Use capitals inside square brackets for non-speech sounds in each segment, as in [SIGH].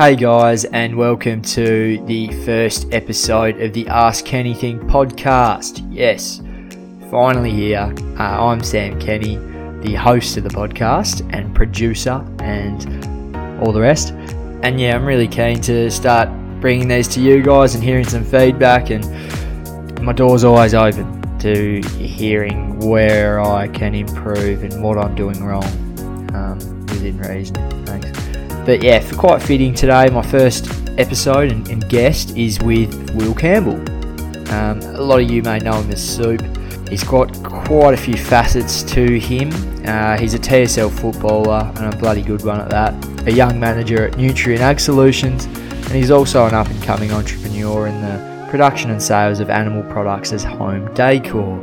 Hey guys, and welcome to the first episode of the Ask Anything podcast. Yes, finally here. Uh, I'm Sam Kenny, the host of the podcast and producer, and all the rest. And yeah, I'm really keen to start bringing these to you guys and hearing some feedback. And my door's always open to hearing where I can improve and what I'm doing wrong um, within reason. Thanks. But yeah, for quite fitting today, my first episode and, and guest is with Will Campbell. Um, a lot of you may know him as Soup. He's got quite a few facets to him. Uh, he's a TSL footballer and a bloody good one at that. A young manager at Nutrien Ag Solutions, and he's also an up and coming entrepreneur in the production and sales of animal products as home decor,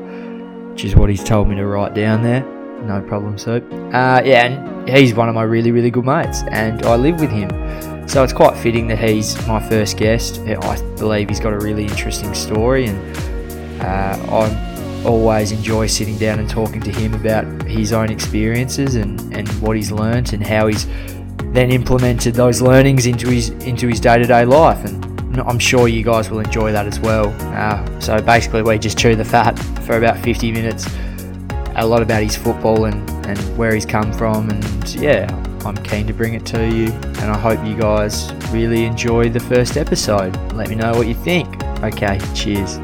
which is what he's told me to write down there. No problem, Soup. Uh, yeah, and he's one of my really, really good mates, and I live with him. So it's quite fitting that he's my first guest. I believe he's got a really interesting story, and uh, I always enjoy sitting down and talking to him about his own experiences and, and what he's learnt and how he's then implemented those learnings into his into his day to day life. And I'm sure you guys will enjoy that as well. Uh, so basically, we just chew the fat for about 50 minutes a lot about his football and, and where he's come from. And yeah, I'm keen to bring it to you. And I hope you guys really enjoy the first episode. Let me know what you think. Okay, cheers.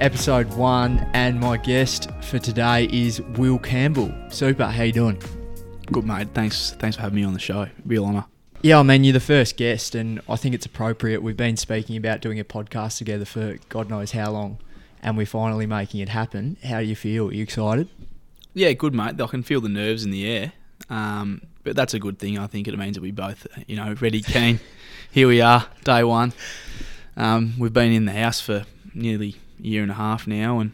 Episode one, and my guest for today is Will Campbell. Super, how you doing? Good mate, thanks thanks for having me on the show. Real honour. Yeah, I mean you're the first guest, and I think it's appropriate. We've been speaking about doing a podcast together for God knows how long and we're finally making it happen. How do you feel? Are you excited? Yeah, good, mate. I can feel the nerves in the air, um, but that's a good thing. I think it means that we both, you know, ready, keen. Here we are, day one. Um, we've been in the house for nearly a year and a half now, and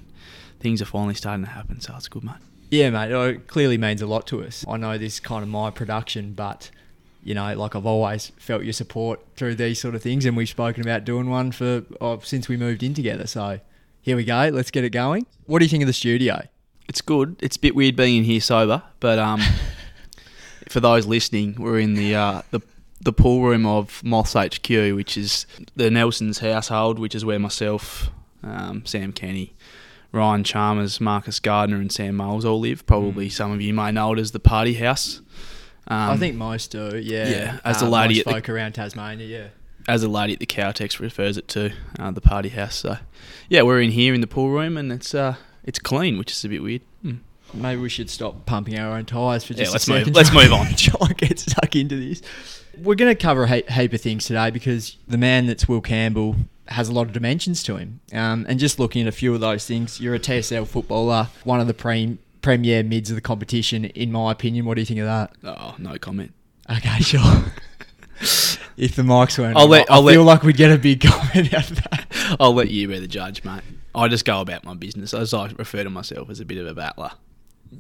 things are finally starting to happen. So it's good, mate. Yeah, mate. It clearly means a lot to us. I know this is kind of my production, but you know, like I've always felt your support through these sort of things, and we've spoken about doing one for oh, since we moved in together. So here we go. Let's get it going. What do you think of the studio? It's good. It's a bit weird being in here sober, but um, [LAUGHS] for those listening, we're in the uh, the the pool room of Moths HQ, which is the Nelson's household, which is where myself, um, Sam Kenny, Ryan Chalmers, Marcus Gardner, and Sam Moles all live. Probably mm. some of you may know it as the party house. Um, I think most do. Yeah. Yeah. As uh, the lady most folk the, around Tasmania. Yeah as a lady at the Cowtex refers it to, uh, the party house. So, yeah, we're in here in the pool room, and it's uh, it's clean, which is a bit weird. Hmm. Maybe we should stop pumping our own tyres for just yeah, let's a second. Move, let's move on. [LAUGHS] Try get stuck into this. We're going to cover a heap of things today because the man that's Will Campbell has a lot of dimensions to him. Um, and just looking at a few of those things, you're a TSL footballer, one of the pre- premier mids of the competition, in my opinion. What do you think of that? Oh, no comment. Okay, [LAUGHS] sure. [LAUGHS] if the mics weren't, I'll let, I'll I feel let, like we'd get a big [LAUGHS] comment out of that. I'll let you be the judge, mate. I just go about my business, as I refer to myself as a bit of a battler.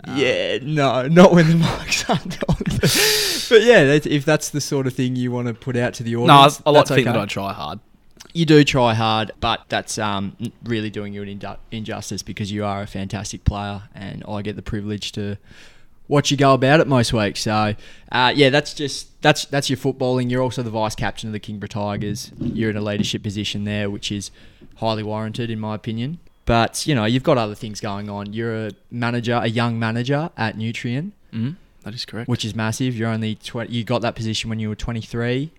Um, yeah, no, not when the mics aren't on. [LAUGHS] but yeah, that's, if that's the sort of thing you want to put out to the audience, no, I like to think okay. that I try hard. You do try hard, but that's um, really doing you an injustice because you are a fantastic player, and I get the privilege to watch you go about it most weeks. So, uh, yeah, that's just that's that's your footballing. You're also the vice captain of the Kingborough Tigers. You're in a leadership position there, which is highly warranted, in my opinion. But you know, you've got other things going on. You're a manager, a young manager at Nutrien. Mm, that is correct. Which is massive. You're only tw- you got that position when you were 23.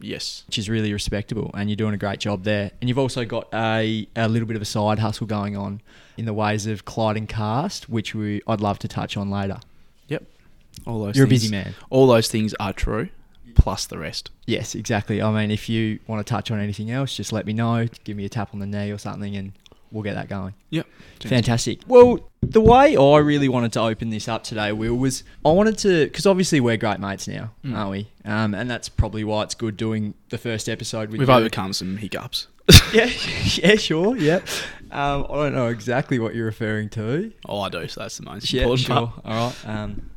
Yes. Which is really respectable, and you're doing a great job there. And you've also got a, a little bit of a side hustle going on in the ways of Clyde and Cast, which we I'd love to touch on later. All those You're things, a busy man. All those things are true, plus the rest. Yes, exactly. I mean, if you want to touch on anything else, just let me know. Give me a tap on the knee or something, and we'll get that going. Yep. Fantastic. Well, the way I really wanted to open this up today, Will, was I wanted to, because obviously we're great mates now, mm. aren't we? Um, and that's probably why it's good doing the first episode with We've you. overcome some hiccups. [LAUGHS] yeah, yeah, sure, yeah. Um, I don't know exactly what you're referring to. Oh, I do, so that's the most yeah, important sure. part. All right. Um,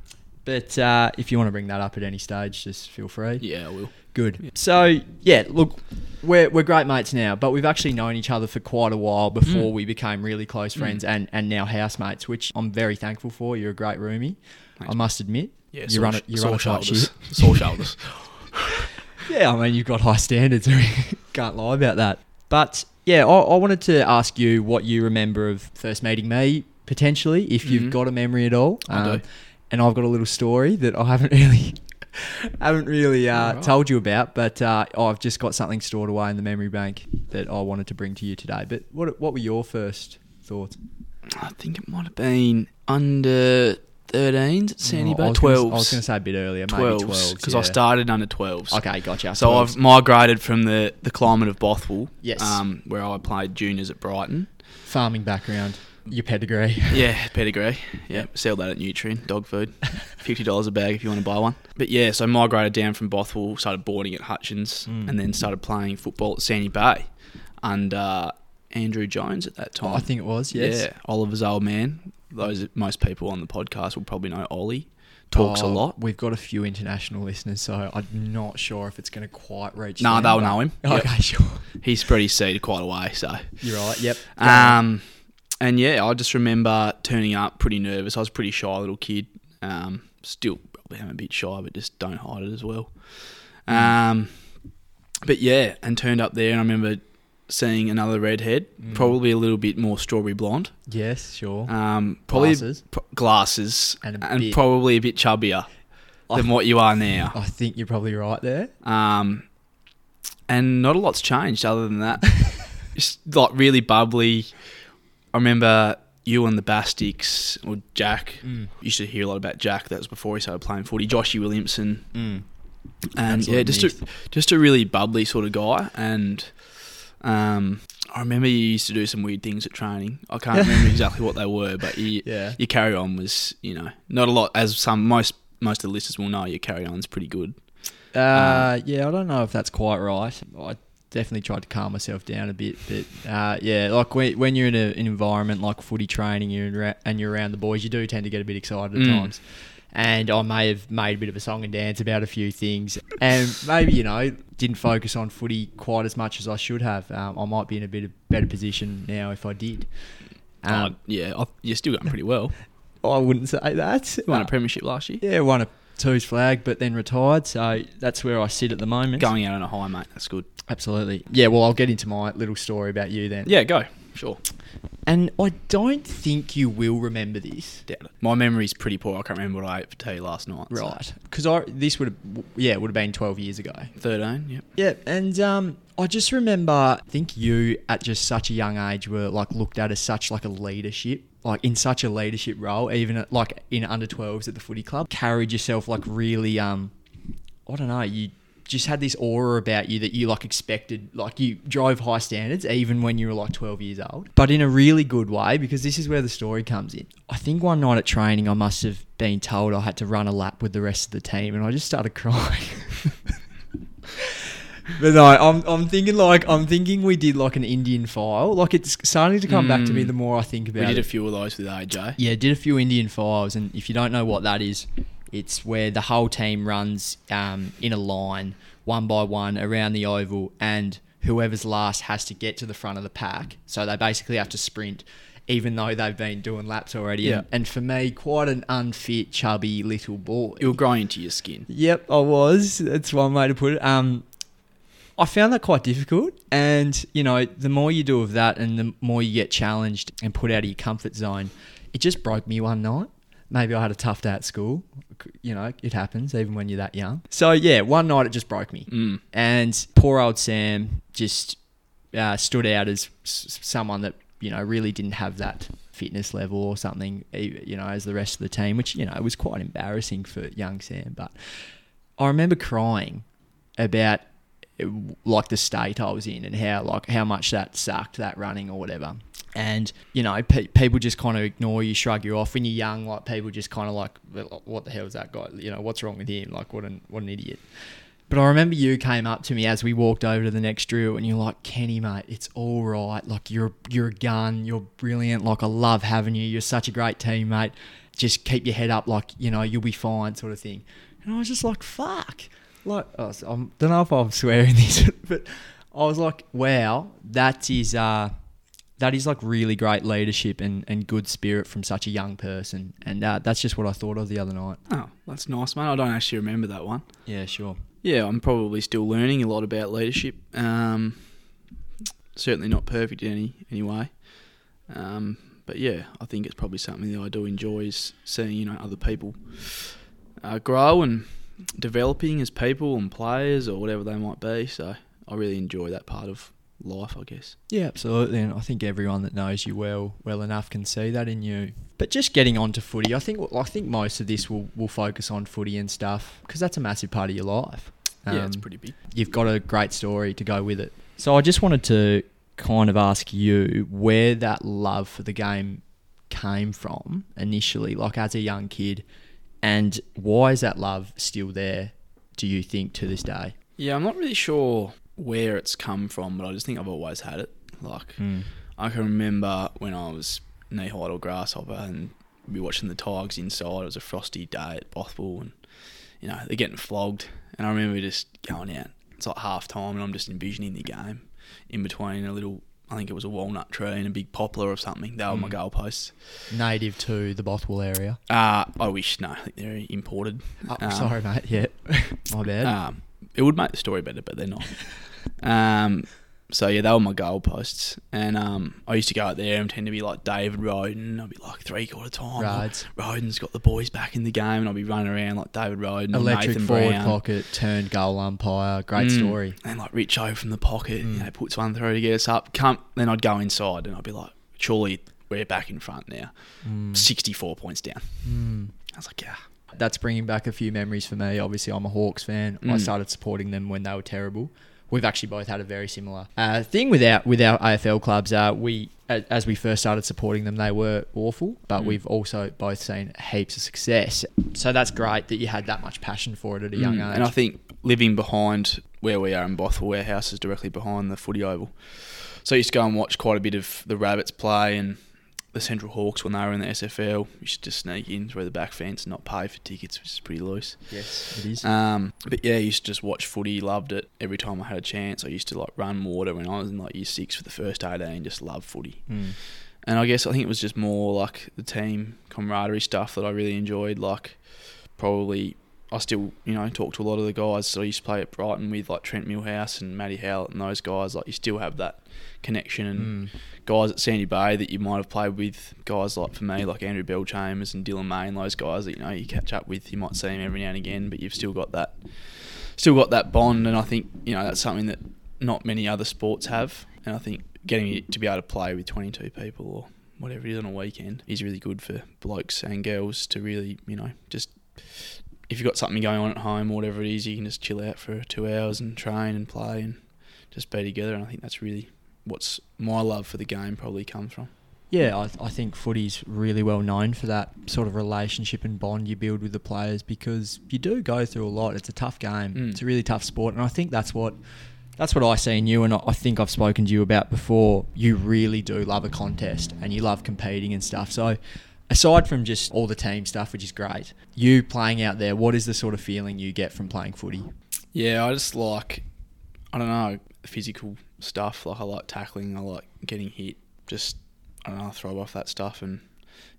but uh, if you want to bring that up at any stage, just feel free. Yeah, I will. Good. Yeah. So yeah, look, we're we're great mates now, but we've actually known each other for quite a while before mm. we became really close mm. friends mm. and and now housemates, which I'm very thankful for. You're a great roomie, Thanks, I must admit. Yeah, you run it. You run shoulders. Sore shoulders. [LAUGHS] Yeah, I mean you've got high standards. [LAUGHS] Can't lie about that. But yeah, I, I wanted to ask you what you remember of first meeting me, potentially, if you've Mhm. got a memory at all. Um. And I've got a little story that I haven't [LAUGHS] really, haven't really uh, Alright. told you about, but uh, I've just got something stored away in the memory bank that I wanted to bring to you today. But what what were your first thoughts? I think it might have been under 13s at Sandy Oh, Bay. I was gonna- 12s. I was going to say a bit earlier, maybe 12s. 12s. Because I started under 12s. Okay, gotcha. So 12s. I've migrated from the, the climate of Bothwell, Yes. um, where I played juniors at Brighton. farming background, your pedigree. [LAUGHS] Yeah, pedigree. [LAUGHS] Yeah, sell that at Nutrien, dog food. [LAUGHS] Fifty dollars a bag if you want to buy one. But yeah, so migrated down from Bothwell, started boarding at Hutchins, Mm. and then started playing football at Sandy Bay under Andrew Jones at that time. I think it was, yes. Yeah, Oliver's old man. Those most people on the podcast will probably know Ollie. Talks a Oh, lot. We've got a few international listeners, so I'm not sure if it's going to quite reach. Nah, they'll know him. Yep. Okay, sure. He's spread his seed quite a way, so. You're right. Yep. Um, and yeah, I just remember turning up pretty nervous. I was a pretty shy little kid. Um, still probably am a bit shy, but just don't hide it as well. Um, but yeah, and turned up there, and I remember seeing another redhead, Mm. probably a little bit more strawberry blonde. yes, sure. Um, probably Glasses. pro- glasses, And and, bit- probably a bit chubbier I- than what you are now. [LAUGHS] I think you're probably right there. Um, and not a lot's changed other than that. [LAUGHS] Just like really bubbly. I remember you and the Bastics or Jack. Mm. Used to hear a lot about Jack. That was before he started playing footy. Joshy Williamson, Mm. and yeah, just a, just a really bubbly sort of guy. And um, I remember you used to do some weird things at training. I can't [LAUGHS] remember exactly what they were, but you, Yeah. your carry on was you know not a lot as some most most of the listeners will know. Your carry on's pretty good. Uh, yeah, I don't know if that's quite right. I definitely tried to calm myself down a bit, but uh, yeah, like when, when you're in a, an environment like footy training, you're ra- and you're around the boys, you do tend to get a bit excited at Mm. times. And I may have made a bit of a song and dance about a few things, and maybe you know didn't focus on footy quite as much as I should have. Um, I might be in a bit of better position now if I did. Um, oh, yeah, I, you're still going pretty well. [LAUGHS] I wouldn't say that. You won a Uh, premiership last year. yeah, won a two's flag, but then retired. So that's where I sit at the moment. Going out on a high, mate. That's good. Absolutely. Yeah, well, I'll get into my little story about you then. Yeah, go. Sure. And I don't think you will remember this. Doubt it. My memory's pretty poor. I can't remember what I ate for tea last night. so- Right. Because I this would have, yeah, it would have been 12 years ago. 13, yep. Yeah, and um, I just remember, I think you at just such a young age were like looked at as such like a leadership, like in such a leadership role, even at, like in under 12s at the footy club. Carried yourself like really, um, I don't know, you just had this aura about you that you like expected, like you drove high standards even when you were like 12 years old, but in a really good way because this is where the story comes in. I think one night at training, I must have been told I had to run a lap with the rest of the team, and I just started [LAUGHS] crying. But no, I'm, I'm thinking like I'm thinking we did like an Indian file. Like it's starting to come back to me Mm. the more I think about We did it. a few of those with AJ. yeah, did a few Indian files, and if you don't know what that is, it's where the whole team runs um, in a line, one by one, around the oval, and whoever's last has to get to the front of the pack. So they basically have to sprint, even though they've been doing laps already. Yeah. And, and for me, quite an unfit, chubby little boy. You'll grow into your skin. Yep, I was. That's one way to put it. Um, I found that quite difficult, and you know, the more you do of that, and the more you get challenged and put out of your comfort zone, it just broke me one night. Maybe I had a tough day at school. You know, it happens even when you're that young. So yeah, one night it just broke me, Mm. and poor old Sam just uh, stood out as s- someone that you know really didn't have that fitness level or something. You know, as the rest of the team, which you know was quite embarrassing for young Sam. But I remember crying about uh, like the state I was in and how like how much that sucked that running or whatever. And you know, pe- people just kind of ignore you, shrug you off when you're young. Like people just kind of like, what the hell is that guy? You know, what's wrong with him? Like, what an what an idiot. But I remember you came up to me as we walked over to the next drill, and you're like, "Kenny, mate, it's all right. Like you're you're a gun. You're brilliant. Like I love having you. You're such a great teammate. Just keep your head up. Like you know, you'll be fine, sort of thing." And I was just like, "Fuck." Like I don't know if I'm swearing [LAUGHS] this, but I was like, "Wow, that is uh, that is like really great leadership and, and good spirit from such a young person. And uh, that's just what I thought of the other night. Oh, that's nice, man. I don't actually remember that one. Yeah, sure. Yeah, I'm probably still learning a lot about leadership. Um, certainly not perfect in any any way. Um, but yeah, I think it's probably something that I do enjoy is seeing you know other people uh, grow and developing as people and players or whatever they might be. So I really enjoy that part of life, I guess. Yeah, absolutely. And I think everyone that knows you well well enough can see that in you. But just getting on to footy, I think I think most of this will will focus on footy and stuff because that's a massive part of your life. yeah, it's Um, pretty big. you've got a great story to go with it. So I just wanted to kind of ask you where that love for the game came from initially, like as a young kid, and why is that love still there? Do you think to this day? Yeah, I'm not really sure where it's come from, but I just think I've always had it. Like I can remember when I was knee high or grasshopper and be watching the Tigers inside. It was a frosty day at Bothwell, and you know they're getting flogged. And I remember just going out. It's like half time, and I'm just envisioning the game in between a little. I think it was a walnut tree and a big poplar or something. They were my Mm. goalposts. Native to the Bothwell area. Uh, I wish no, I think they're imported. Oh, Um, sorry, mate. Yeah, [LAUGHS] my bad. Um, it would make the story better, but they're not. [LAUGHS] um, so yeah, they were my goalposts, and um, I used to go out there and tend to be like David Rodan. I'd be like three quarter time. Rides. Rodan's got the boys back in the game, and I'd be running around like David Rodan, Electric Nathan forward Brown, pocket, turned goal umpire. Great Mm. story. and like Richo from the pocket. Mm. You know, puts one through to get us up. Come, then I'd go inside, and I'd be like, surely we're back in front now. Mm. Sixty-four points down. Mm. I was like, yeah. That's bringing back a few memories for me. Obviously, I'm a Hawks fan. I Mm. started supporting them when they were terrible. We've actually both had a very similar uh, thing with our with our AFL clubs. Uh, we as we first started supporting them, they were awful, but Mm. we've also both seen heaps of success. So that's great that you had that much passion for it at a young Mm, age. And I think living behind where we are in Bothwell, our house is directly behind the footy oval. So I used to go and watch quite a bit of the Rabbits play and the Central Hawks when they were in the SFL. you should just sneak in through the back fence and not pay for tickets, which is pretty loose. yes, it is. Um, but yeah, I used to just watch footy, loved it every time I had a chance. I used to like run water when I was in like year six for the first 18, just loved footy. Mm. And I guess I think it was just more like the team camaraderie stuff that I really enjoyed. Like, probably I still, you know, talk to a lot of the guys that I used to play at Brighton with, like Trent Millhouse and Matty Howlett and those guys. Like, you still have that connection. And Mm. guys at Sandy Bay that you might have played with, guys like for me, like Andrew Bellchambers and Dylan May and those guys that, you know, you catch up with. You might see them every now and again, but you've still got that, still got that bond. And I think, you know, that's something that not many other sports have. And I think getting to be able to play with 22 people or whatever it is on a weekend is really good for blokes and girls to really, you know, just if you've got something going on at home or whatever it is, you can just chill out for two hours and train and play and just be together. And I think that's really what's my love for the game probably comes from. Yeah, I, I think footy's really well known for that sort of relationship and bond you build with the players because you do go through a lot. It's a tough game. Mm. It's a really tough sport, and I think that's what that's what I see in you, and I I think I've spoken to you about before. You really do love a contest, and you love competing and stuff. So, aside from just all the team stuff, which is great, you playing out there, what is the sort of feeling you get from playing footy? Yeah, I just like, I don't know, physical stuff. Like I like tackling, I like getting hit. Just, I don't know, throw off that stuff. And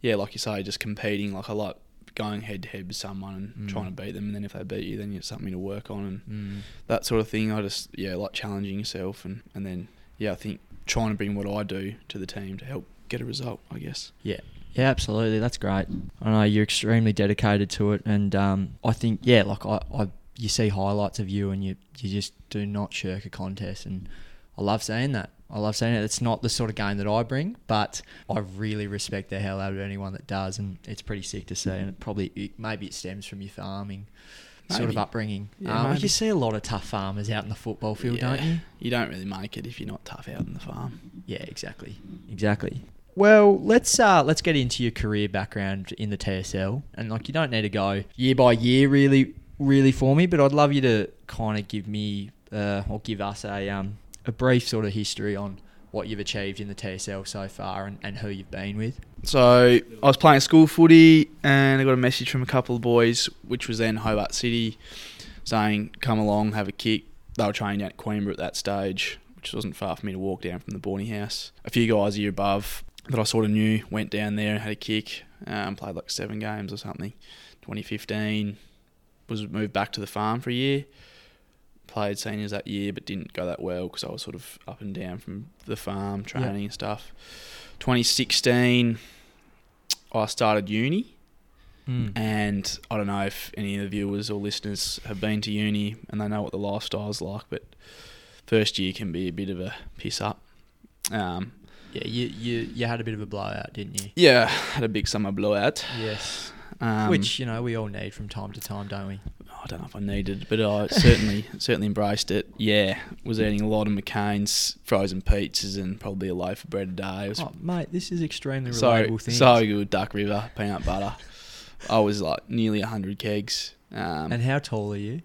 yeah, like you say, just competing. Like I like going head to head with someone and Mm. trying to beat them. And then if they beat you, then it's something to work on and Mm. that sort of thing. I just, yeah, like challenging yourself. And, and then, yeah, I think trying to bring what I do to the team to help get a result, I guess. Yeah. Yeah, absolutely. That's great. I know you're extremely dedicated to it, and um, I think yeah, like I, I, you see highlights of you, and you you just do not shirk a contest, and I love seeing that. I love seeing it. It's not the sort of game that I bring, but I really respect the hell out of anyone that does, and it's pretty sick to see. And it probably it, maybe it stems from your farming sort of upbringing. Yeah, um, you see a lot of tough farmers out in the football field, don't you? You don't really make it if you're not tough out in the farm. Yeah, exactly. Exactly. Well, let's uh, let's get into your career background in the TSL, and like you don't need to go year by year, really, really for me, but I'd love you to kind of give me uh, or give us a um, a brief sort of history on what you've achieved in the TSL so far and, and who you've been with. So I was playing school footy, and I got a message from a couple of boys, which was then Hobart City, saying, "Come along, have a kick." They were training at Coimbra at that stage, which which wasn't far for me to walk down from the boarding house. A few guys a year above that I sort of knew went down there and had a kick. Um, played like seven games or something. 2015 was moved back to the farm for a year. Played seniors that year, but didn't go that well because I was sort of up and down from the farm training and stuff. 2016, I started uni. Mm. And I don't know if any of the viewers or listeners have been to uni and they know what the lifestyle's like, but first year can be a bit of a piss up. Um, Yeah, you, you you had a bit of a blowout, didn't you? yeah, had a big summer blowout. Yes. Um, Which you know we all need from time to time, don't we? I don't know if I needed, but I certainly [LAUGHS] certainly embraced it. Yeah, was eating a lot of McCain's frozen pizzas and probably a loaf of bread a day. Oh, mate, this is extremely so relatable thing. so good. Duck River peanut butter. I was like nearly hundred kegs. Um, and how tall are you?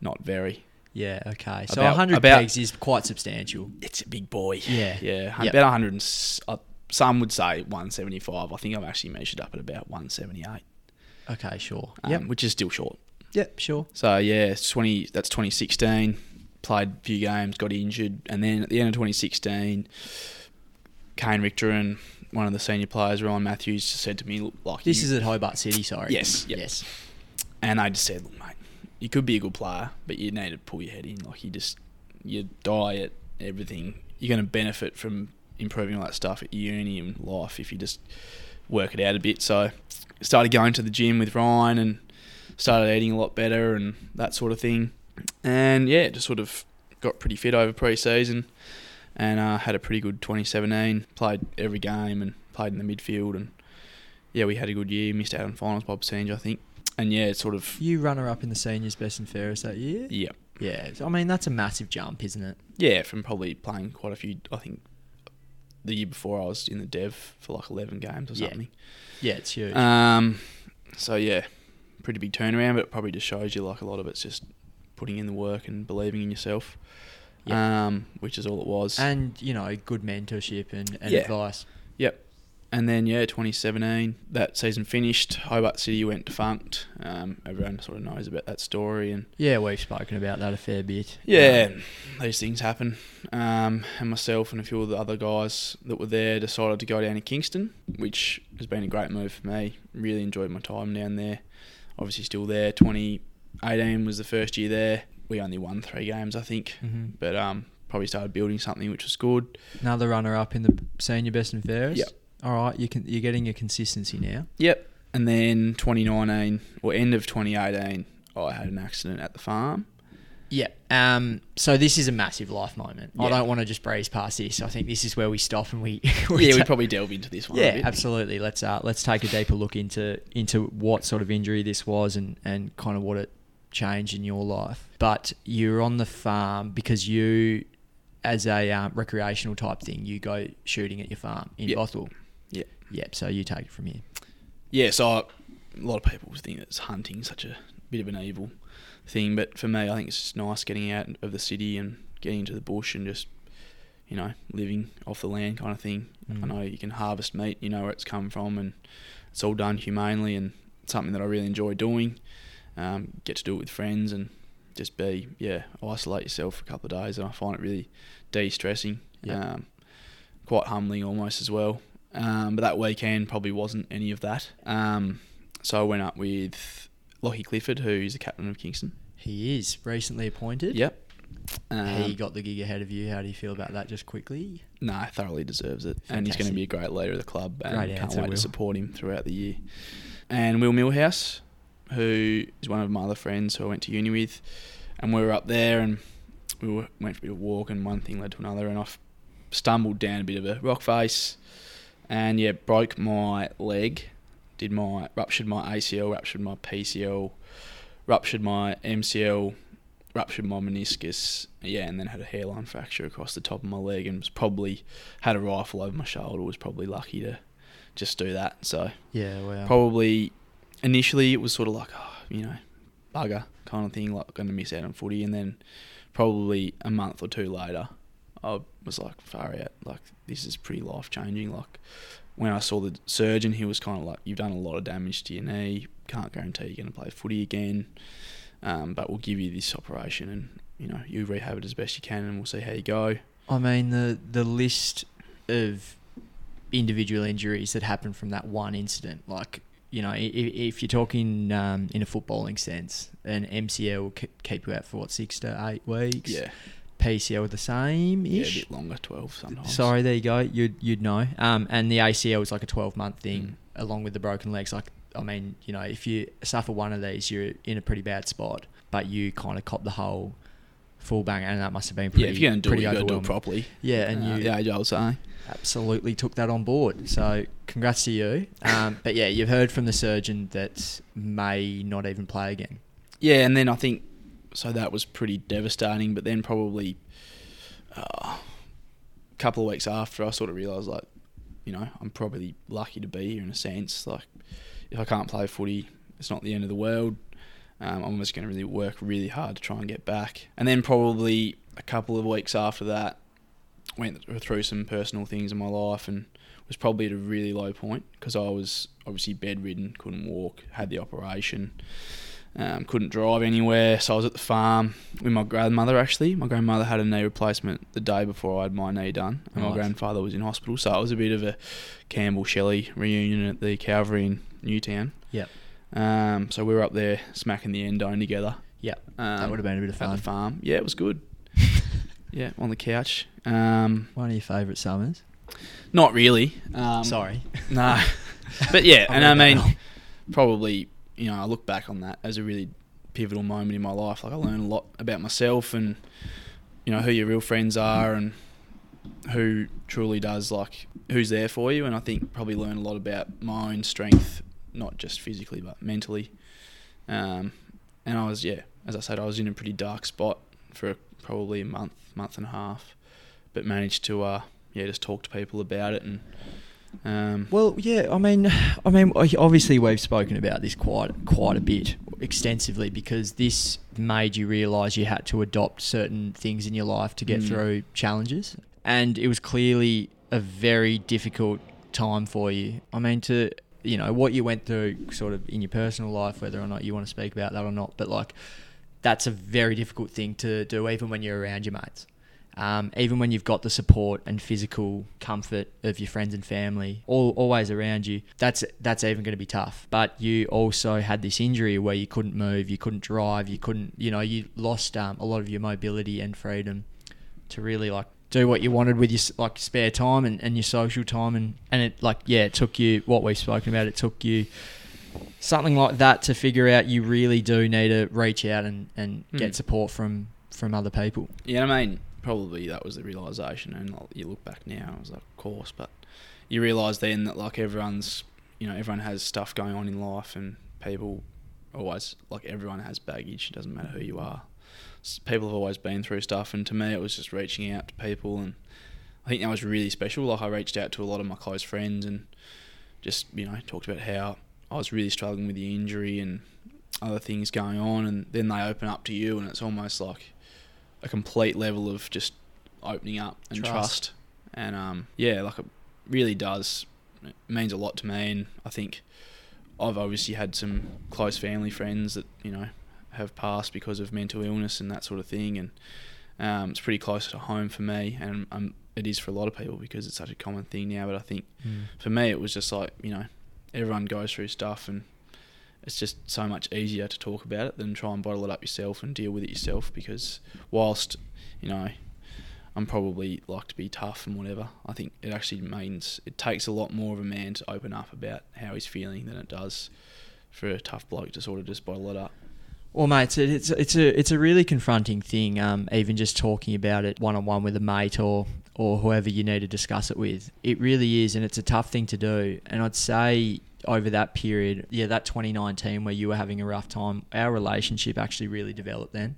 not very. Yeah, okay. So About- 100 about- pegs is quite substantial. It's a big boy. Yeah. Yeah, Yep. about 100. And, uh, some would say 175. I think I've actually measured up at about 178, Okay, sure. um, yep. which is still short. Yep, sure. So yeah, it's 20. That's 2016. Played a few games, got injured, and then at the end of 2016, Kane Richter and one of the senior players, Ryan Matthews, just said to me, "Look, like This you- is at Hobart City, sorry. Yes, yep. Yes. And they just said, you could be a good player, but you need to pull your head in. Like, you just, your diet, everything, you're going to benefit from improving all that stuff at uni and life if you just work it out a bit. So, started going to the gym with Ryan and started eating a lot better and that sort of thing. And yeah, just sort of got pretty fit over pre season and uh, had a pretty good 2017. Played every game and played in the midfield. And yeah, we had a good year. Missed out on finals by percentage, I think and yeah, it's sort of You runner up in the seniors best and fairest that year? yeah, Yeah. I mean, that's a massive jump, isn't it? yeah, from probably playing quite a few. I think the year before I was in the dev for like eleven games or Yeah. something. Yeah, it's huge. Um, so yeah, pretty big turnaround, but it probably just shows you like a lot of it's just putting in the work and believing in yourself. Yeah. Um, which is all it was. and, you know, good mentorship and, and Yeah. advice. Yep. And then yeah, 2017, that season finished. Hobart City went defunct. Um, everyone sort of knows about that story, and Yeah, we've spoken about that a fair bit. Yeah, these things happen. Um, and myself and a few of the other guys that were there decided to go down to Kingston, which has been a great move for me. Really enjoyed my time down there. Obviously, still there. 2018 was the first year there. We only won three games, I think, hmm but um, probably started building something which was good. Another runner up in the senior best and fairest. Yep. All right, you can you're getting your consistency now. Yep. And then 2019, or end of 2018, I had an accident at the farm. Yeah. Um. So this is a massive life moment. I don't want to just breeze past this. I think this is where we stop and we. [LAUGHS] yeah, we probably delve into this one. a Yeah, bit. absolutely. Let's uh, let's take a deeper look into into what sort of injury this was and and kind of what it changed in your life. But you're on the farm because you, as a um, recreational type thing, you go shooting at your farm in Yep. Bothwell. Yep. So you take it from here. yeah, so I, a lot of people think that hunting is such a bit of an evil thing, but for me, I think it's just nice getting out of the city and getting into the bush and just, you know, living off the land kind of thing. I Mm. know you can harvest meat, you know where it's come from, and it's all done humanely and something that I really enjoy doing. Um, get to do it with friends and just be, yeah, isolate yourself for a couple of days, and I find it really de-stressing. Yeah. Um, quite humbling almost as well. Um, but that weekend probably wasn't any of that. Um, so I went up with Lockie Clifford, who's the captain of Kingston. He is recently appointed. Yep. Um, he got the gig ahead of you. How do you feel about that? Just quickly. No, thoroughly deserves it, and he's going to be a great leader of the club, and Great can't answer, wait Will. to support him throughout the year. And Will Millhouse, who is one of my other friends who I went to uni with, and we were up there, and we went for a bit of a walk, and one thing led to another, and I stumbled down a bit of a rock face, and yeah, broke my leg, did my ruptured my ACL, ruptured my PCL, ruptured my MCL, ruptured my meniscus, yeah, and then had a hairline fracture across the top of my leg, and was probably had a rifle over my shoulder. Was probably lucky to just do that. So Yeah. Well. probably initially it was sort of like, oh, you know, bugger kind of thing, like going to miss out on footy, and then probably a month or two later, I was like, far out, like this is pretty life changing. Like when I saw the surgeon, he was kind of like, you've done a lot of damage to your knee, can't guarantee you're going to play footy again, um, but we'll give you this operation and you know you rehab it as best you can, and we'll see how you go. I mean the the list of individual injuries that happened from that one incident, like you know, if, if you're talking um, in a footballing sense, an MCL will keep you out for what six to eight weeks. Yeah, PCL the same yeah, a ish. bit longer, twelve sometimes. Sorry, there you go. You'd you'd know. Um, and the ACL is like a twelve month thing, Mm. along with the broken legs. Like, I mean, you know, if you suffer one of these, you're in a pretty bad spot. But you kind of cop the whole full bang, and that must have been pretty. yeah, if you're to do it, you got to do it properly. Yeah, and Uh, you yeah, I was saying. absolutely took that on board. So congrats to you. Um, but yeah, you've heard from the surgeon that may not even play again. Yeah, and then I think so that was pretty devastating. But then probably uh, a couple of weeks after, I sort of realised like, you know, I'm probably lucky to be here in a sense. Like, if I can't play footy, it's not the end of the world. Um, I'm just going to really work really hard to try and get back. And then probably a couple of weeks after that, went through some personal things in my life and was probably at a really low point because I was obviously bedridden, couldn't walk, had the operation, um, couldn't drive anywhere. So I was at the farm with my grandmother actually. My grandmother had a knee replacement the day before I had my knee done, and my grandfather was in hospital. So it was a bit of a Campbell Shelley reunion at the Calvary in Newtown. Yep. Um, so we were up there smacking the endone together. Yep. Um, that would have been a bit of fun. at the farm. Yeah, it was good. [LAUGHS] yeah, on the couch. Um, One of your favourite summers. not really. Um, Sorry. No. [LAUGHS] but yeah, and I mean, probably, you know, I look back on that as a really pivotal moment in my life. Like, I learned a lot about myself and, you know, who your real friends are and who truly does, like, who's there for you. And I think probably learned a lot about my own strength, not just physically, but mentally. Um, and I was, yeah, as I said, I was in a pretty dark spot for probably a month, month and a half, but managed to, uh, yeah, just talk to people about it and, um, Well, yeah, I mean, [SIGHS] I mean, obviously we've spoken about this quite quite a bit extensively because this made you realise you had to adopt certain things in your life to get Mm. through challenges, and it was clearly a very difficult time for you. I mean, to you know what you went through, sort of in your personal life, whether or not you want to speak about that or not, but like that's a very difficult thing to do, even when you're around your mates. Um, even when you've got the support and physical comfort of your friends and family all, always around you, that's that's even going to be tough. But you also had this injury where you couldn't move, you couldn't drive, you couldn't, you know, you lost um, a lot of your mobility and freedom to really like do what you wanted with your like spare time and, and your social time and and it like yeah it took you what we've spoken about it took you something like that to figure out you really do need to reach out and, and Hmm. get support from from other people Yeah, I mean, probably that was the realization, and you look back now, I was like, of course, but you realize then that like everyone's, you know, everyone has stuff going on in life, and people always like everyone has baggage. It doesn't matter who you are. People have always been through stuff, and to me, it was just reaching out to people, and I think that was really special. Like I reached out to a lot of my close friends, and just you know talked about how I was really struggling with the injury and other things going on, and then they open up to you, and it's almost like a complete level of just opening up and Trust. trust, and um, yeah, like it really does it means a lot to me, and I think I've obviously had some close family friends that you know have passed because of mental illness and that sort of thing, and um, it's pretty close to home for me, and um, it is for a lot of people because it's such a common thing now. But I think for me, it was just like you know, everyone goes through stuff, and it's just so much easier to talk about it than try and bottle it up yourself and deal with it yourself. Because whilst you know, I'm probably like to be tough and whatever, I think it actually means it takes a lot more of a man to open up about how he's feeling than it does for a tough bloke to sort of just bottle it up. Well, mate, it's, it's it's a it's a really confronting thing. Um, even just talking about it one on one with a mate or or whoever you need to discuss it with, it really is, and it's a tough thing to do. And I'd say over that period, yeah, that 2019 where you were having a rough time, our relationship actually really developed then.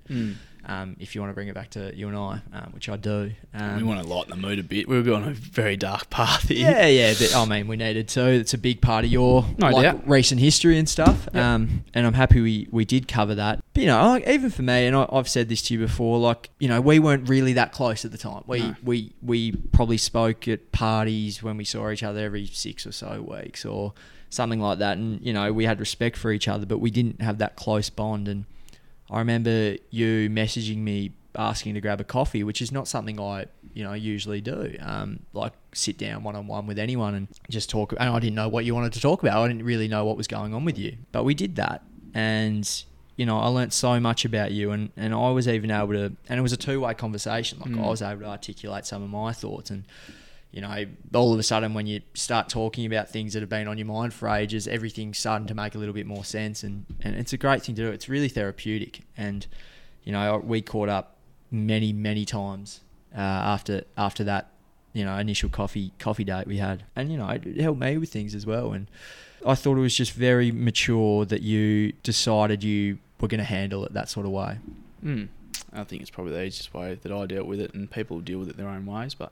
Um, if you want to bring it back to you and I, um, which I do. Um, we want to lighten the mood a bit. We were going a very dark path here. Yeah, yeah. But, I mean, we needed to. It's a big part of your No like, doubt. recent history and stuff. Yep. Um, and I'm happy we, we did cover that. But, you know, like, even for me, and I, I've said this to you before, like, you know, we weren't really that close at the time. We, No. we, we probably spoke at parties when we saw each other every six or so weeks or something like that. And, you know, we had respect for each other, but we didn't have that close bond. And I remember you messaging me asking to grab a coffee, which is not something I you know usually do. Um, like sit down one on one with anyone and just talk. And I didn't know what you wanted to talk about. I didn't really know what was going on with you, but we did that, and you know I learnt so much about you, and and I was even able to, and it was a two way conversation. Like Mm. I was able to articulate some of my thoughts and. You know, all of a sudden, when you start talking about things that have been on your mind for ages, everything's starting to make a little bit more sense, and, and it's a great thing to do. It's really therapeutic, and you know, we caught up many, many times uh, after after that, you know, initial coffee coffee date we had, and you know, it helped me with things as well. And I thought it was just very mature that you decided you were going to handle it that sort of way. Mm. I think it's probably the easiest way that I dealt with it, and people deal with it their own ways. But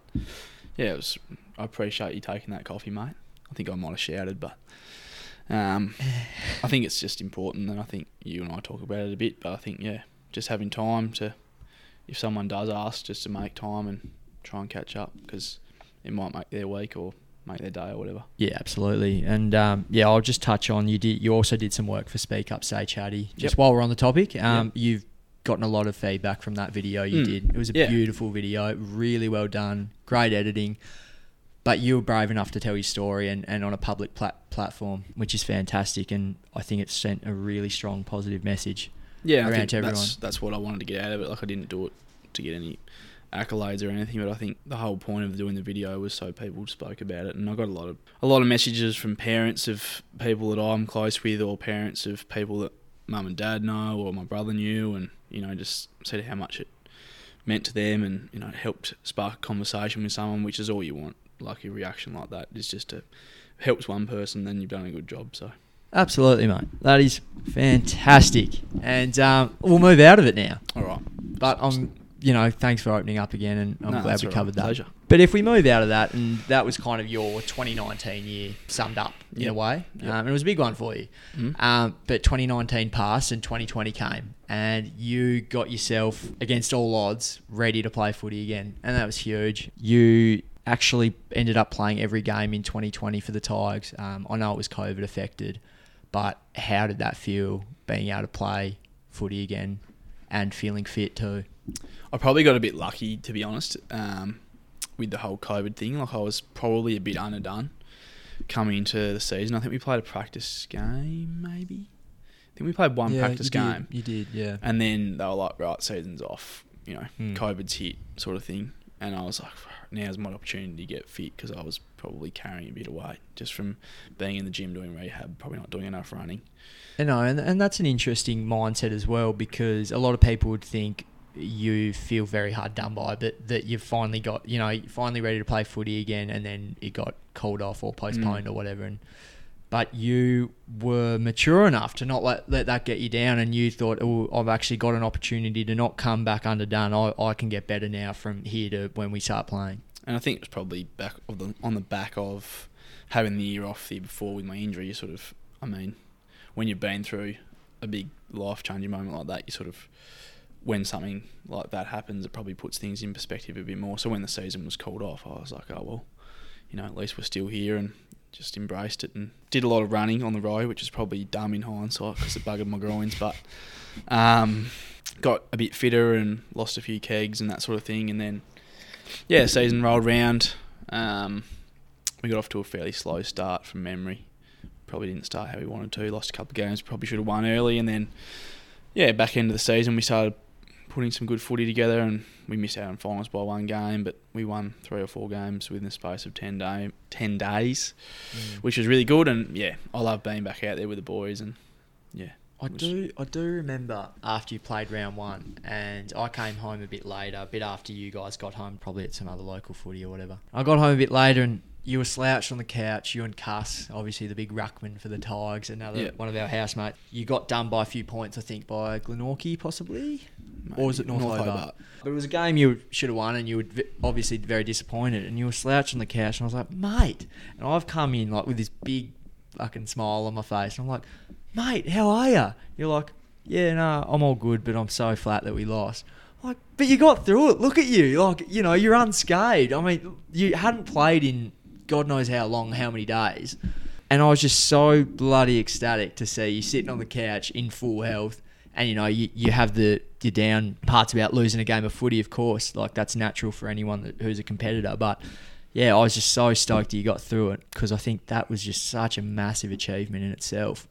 yeah, it was. I appreciate you taking that coffee, mate. I think I might have shouted, but um, [SIGHS] I think it's just important, and I think you and I talk about it a bit. But I think yeah, just having time to, if someone does ask, just to make time and try and catch up because it might make their week or make their day or whatever. Yeah, absolutely. And um, yeah, I'll just touch on you did. You also did some work for Speak Up, Stay Chatty. Just Yep. while we're on the topic, um, you've gotten a lot of feedback from that video you Mm. did. It was a Yeah. beautiful video, really well done, great editing. But you were brave enough to tell your story and, and on a public plat- platform, which is fantastic. And I think it sent a really strong positive message. Yeah, I around everyone. that's that's what I wanted to get out of it. Like I didn't do it to get any accolades or anything, but I think the whole point of doing the video was so people spoke about it, and I got a lot of a lot of messages from parents of people that I'm close with, or parents of people that mum and dad know, or my brother knew, and you know just said how much it meant to them, and you know it helped spark a conversation with someone, which is all you want. Like a reaction like that is just to helps one person, then you've done a good job. So Absolutely, mate. That is fantastic. And um, we'll move out of it now. all right, But I'm, you know, thanks for opening up again, and I'm No, glad that's we all right. covered that. Pleasure. But if we move out of that, and that was kind of your 2019 year summed up in a Yep. way, Yep. um, and it was a big one for you. Mhm. Um, but 2019 passed and 2020 came, and you got yourself against all odds ready to play footy again, and that was huge. You actually ended up playing every game in 2020 for the Tigers. Um, I know it was COVID affected, but how did that feel being able to play footy again and feeling fit too? I probably got a bit lucky, to be honest, um, with the whole COVID thing. Like I was probably a bit underdone coming into the season. I think we played a practice game, maybe. I think we played one practice game, You did, yeah. and then they were like, "Right, season's off." You know, Hmm. COVID's hit, sort of thing. And I was like, "Now's my opportunity to get fit," because I was probably carrying a bit of weight just from being in the gym doing rehab, probably not doing enough running. I know, and, and that's an interesting mindset as well because a lot of people would think you feel very hard done by, but that you've finally got, you know, finally ready to play footy again, and then it got called off or postponed Mm. or whatever. And but you were mature enough to not let, let that get you down, and you thought, oh, I've actually got an opportunity to not come back underdone. I, I can get better now from here to when we start playing. And I think it was probably back of the on the back of having the year off the year before with my injury. You sort of, I mean, when you've been through a big life changing moment like that, you sort of, when something like that happens, it probably puts things in perspective a bit more. So when the season was called off, I was like, oh well, you know, at least we're still here and just embraced it and did a lot of running on the road, which is probably dumb in hindsight because it buggered my groins, but um, got a bit fitter and lost a few kegs and that sort of thing, and then yeah, season rolled round. Um, we got off to a fairly slow start from memory. Probably didn't start how we wanted to. Lost a couple of games. Probably should have won early, and then yeah, back end of the season we started putting some good footy together, and we missed out on finals by one game, but we won three or four games within the space of ten day ten days, mm. which was really good. And yeah, I love being back out there with the boys, and yeah, I was- do. I do remember after you played round one, and I came home a bit later, a bit after you guys got home, probably at some other local footy or whatever. I got home a bit later, and you were slouched on the couch. You and Cuss, obviously the big ruckman for the Tigers, another Yeah. one of our housemates. You got done by a few points, I think, by Glenorchy possibly, or was it North, Hobart? But it was a game you should have won, and you were obviously very disappointed. And you were slouched on the couch, and I was like, mate. And I've come in like with this big fucking smile on my face, and I'm like, mate, how are you? You're like, yeah, no, I'm all good, but I'm so flat that we lost. Like, but you got through it. Look at you, like, you know, you're unscathed. I mean, you hadn't played in God knows how long, how many days. And I was just so bloody ecstatic to see you sitting on the couch in full health And you know, you, you have the your down parts about losing a game of footy, of course. Like that's natural for anyone that, who's a competitor. But yeah, I was just so stoked that you got through it because I think that was just such a massive achievement in itself.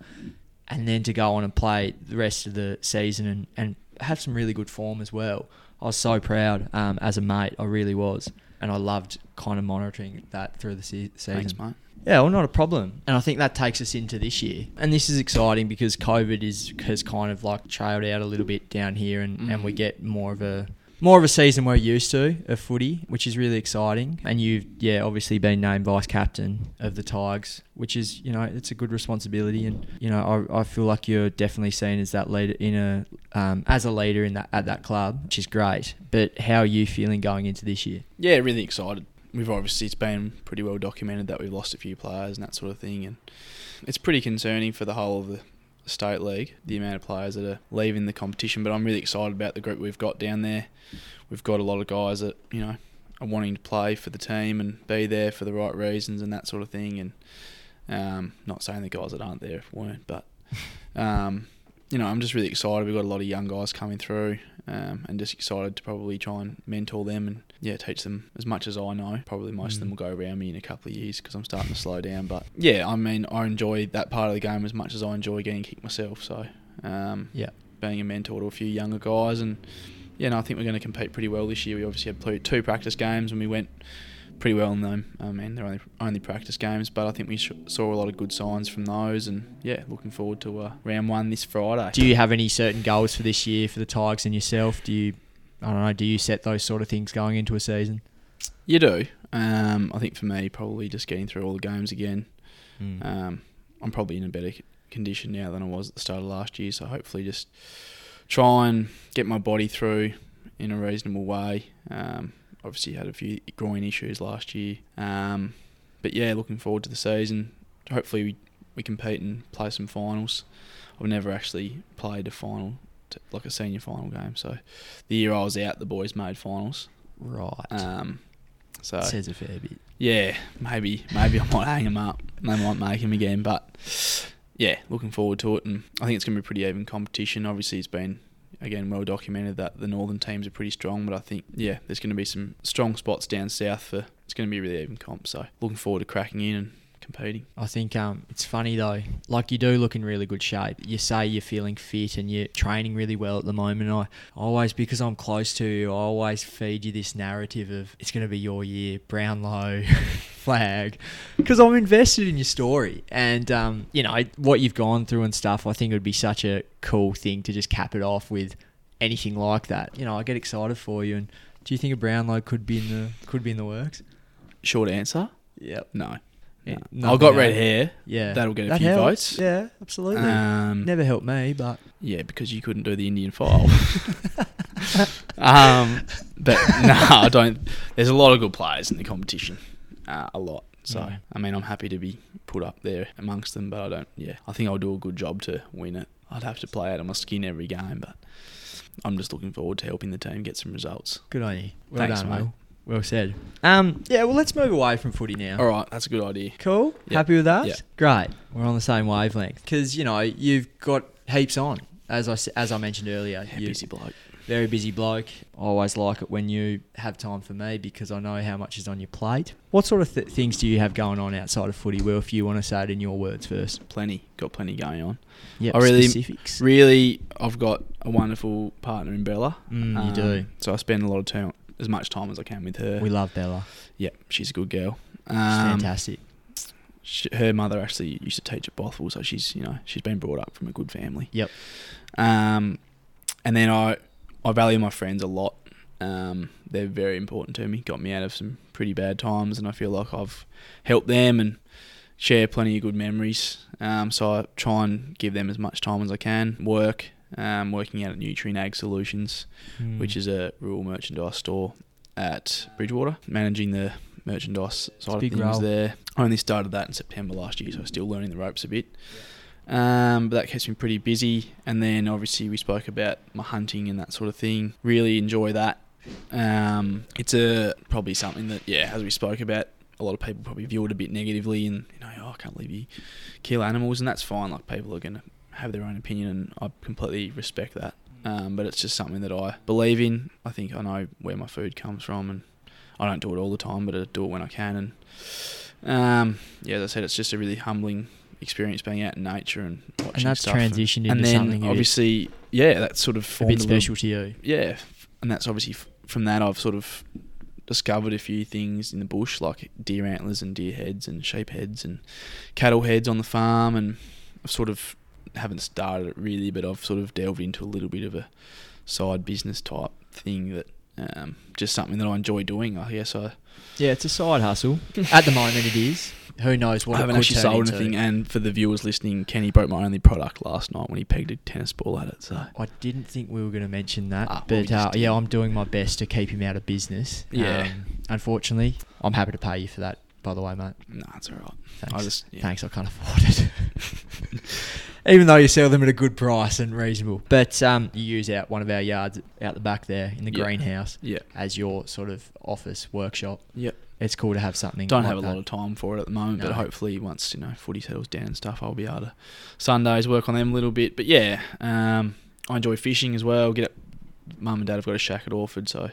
And then to go on and play the rest of the season and, and have some really good form as well. I was so proud um, as a mate. I really was. And I loved kind of monitoring that through the se- season. Thanks, mate. Yeah, well, not a problem. And I think that takes us into this year. And this is exciting because COVID is has kind of like trailed out a little bit down here, and, and we Mhm. get more of a more of a season we're used to of footy, which is really exciting. And you've yeah obviously been named vice captain of the Tigers, which is you know it's a good responsibility, and you know I, I feel like you're definitely seen as that leader in a um, as a leader in that at that club, which is great. But how are you feeling going into this year? Yeah, really excited. We've obviously it's been pretty well documented that we've lost a few players and that sort of thing, and it's pretty concerning for the whole of the state league the amount of players that are leaving the competition. But I'm really excited about the group we've got down there. We've got a lot of guys that you know are wanting to play for the team and be there for the right reasons and that sort of thing. And um, not saying the guys that aren't there weren't, but [LAUGHS] um, you know I'm just really excited. We've got a lot of young guys coming through, um, and just excited to probably try and mentor them and yeah teach them as much as I know. Probably most of them Mm. will go around me in a couple of years because I'm starting to slow down. But yeah, I mean I enjoy that part of the game as much as I enjoy getting kicked myself. So um, Yeah. being a mentor to a few younger guys and yeah, no, I think we're going to compete pretty well this year. We obviously had two practice games and we went pretty well in them. I mean, they're only only practice games, but I think we sh- saw a lot of good signs from those. And yeah, looking forward to uh, round one this Friday. Do you have any certain goals for this year for the Tigers and yourself? Do you, I don't know, do you set those sort of things going into a season? You do. Um, I think for me, probably just getting through all the games again. Mm. Um, I'm probably in a better condition now than I was at the start of last year, so hopefully just try and get my body through in a reasonable way. Um, obviously had a few groin issues last year, um, but yeah, looking forward to the season. Hopefully we, we compete and play some finals. I've never actually played a final, t- like a senior final game. So the year I was out, the boys made finals. right. Um, so Says a fair bit. yeah, maybe maybe I might hang him up. They might make him again, but yeah, looking forward to it, and I think it's going to be a pretty even competition. Obviously, it's been again well documented that the northern teams are pretty strong, but I think yeah, there's going to be some strong spots down south for. It's going to be a really even comp. So looking forward to cracking in and competing. I think um, it's funny though. Like you do look in really good shape. You say you're feeling fit and you're training really well at the moment. I always, because I'm close to you, I always feed you this narrative of it's going to be your year, Brownlow, [LAUGHS] flag, because I'm invested in your story and um, you know what you've gone through and stuff. I think it would be such a cool thing to just cap it off with anything like that. You know, I get excited for you. And do you think a Brownlow could be in the could be in the works? Short answer: Yep. No. Yeah. I've got red hair. Yeah, That'll get a That few helps. votes. Yeah, absolutely. Um, Never helped me, but Yeah, because you couldn't do the Indian file. [LAUGHS] um, but [LAUGHS] no, I don't. There's a lot of good players in the competition, uh, a lot. So Mm. I mean, I'm happy to be put up there amongst them, but I don't. Yeah, I think I'll do a good job to win it. I'd have to play out of my skin every game, but I'm just looking forward to helping the team get some results. good on you. Well Thanks, done, mate. Will. Well said. Um, yeah, well, let's move away from footy now. All right, that's a good idea. Cool. Yeah. Happy with that? Yeah. Great. We're on the same wavelength because you know you've got heaps on. As I as I mentioned earlier, Yeah, busy bloke. very busy bloke. I always like it when you have time for me because I know how much is on your plate. What sort of th- things do you have going on outside of footy? Will, if you want to say it in your words first. Plenty, got plenty going on. Yep. I really- specifics. Really, I've got a wonderful partner in Bella. Mm, you Um, do. So I spend a lot of time, as much time as I can with her. We love Bella. Yeah, she's a good girl. She's Um, fantastic. She, her mother actually used to teach at Bothwell, so she's you know she's been brought up from a good family. Yep. Um, and then I I value my friends a lot. Um, they're very important to me. Got me out of some pretty bad times, and I feel like I've helped them and share plenty of good memories. Um, so I try and give them as much time as I can. Work, um, working out at Nutrien Ag Solutions, Mm. which is a rural merchandise store at Bridgewater, managing the merchandise side of things role. there. I only started that in September last year, so I'm still learning the ropes a bit. Um, but that keeps me pretty busy. And then obviously we spoke about my hunting and that sort of thing. Really enjoy that. Um, it's a probably something that yeah, as we spoke about, a lot of people probably view it a bit negatively and you know, oh, I can't believe you kill animals, and that's fine. Like people are gonna have their own opinion, and I completely respect that. Um, but it's just something that I believe in. I think I know where my food comes from, and I don't do it all the time, but I do it when I can. And um, yeah, as I said, it's just a really humbling experience being out in nature and watching And that's stuff. transitioned into and then something obviously, yeah, that's sort of a bit little- special to you. yeah, and that's obviously f- from that I've sort of discovered a few things in the bush, like deer antlers and deer heads and sheep heads and cattle heads on the farm, and I've sort of haven't started it really, but I've sort of delved into a little bit of a side business type thing that um, just something that I enjoy doing. I guess I Yeah, it's a side hustle. At the moment, it is. Who knows what I haven't actually sold into. anything, and for the viewers listening, Kenny broke my only product last night when he pegged a tennis ball at it. So I didn't think we were going to mention that, Ah, well, we but uh, yeah, I'm doing my best to keep him out of business. Yeah. Um, unfortunately, I'm happy to pay you for that. By the way, mate. no, it's all right. Thanks. I just yeah. Thanks, I can't afford it. [LAUGHS] Even though you sell them at a good price and reasonable, but um, you use out one of our yards out the back there in the Yeah. greenhouse Yeah, as your sort of office workshop. Yep. It's cool to have something. Don't like have a that. lot of time for it at the moment, No. but hopefully once you know footy settles down and stuff, I'll be able to Sundays work on them a little bit. But yeah, um, I enjoy fishing as well. Get it, mum and dad have got a shack at Orford, so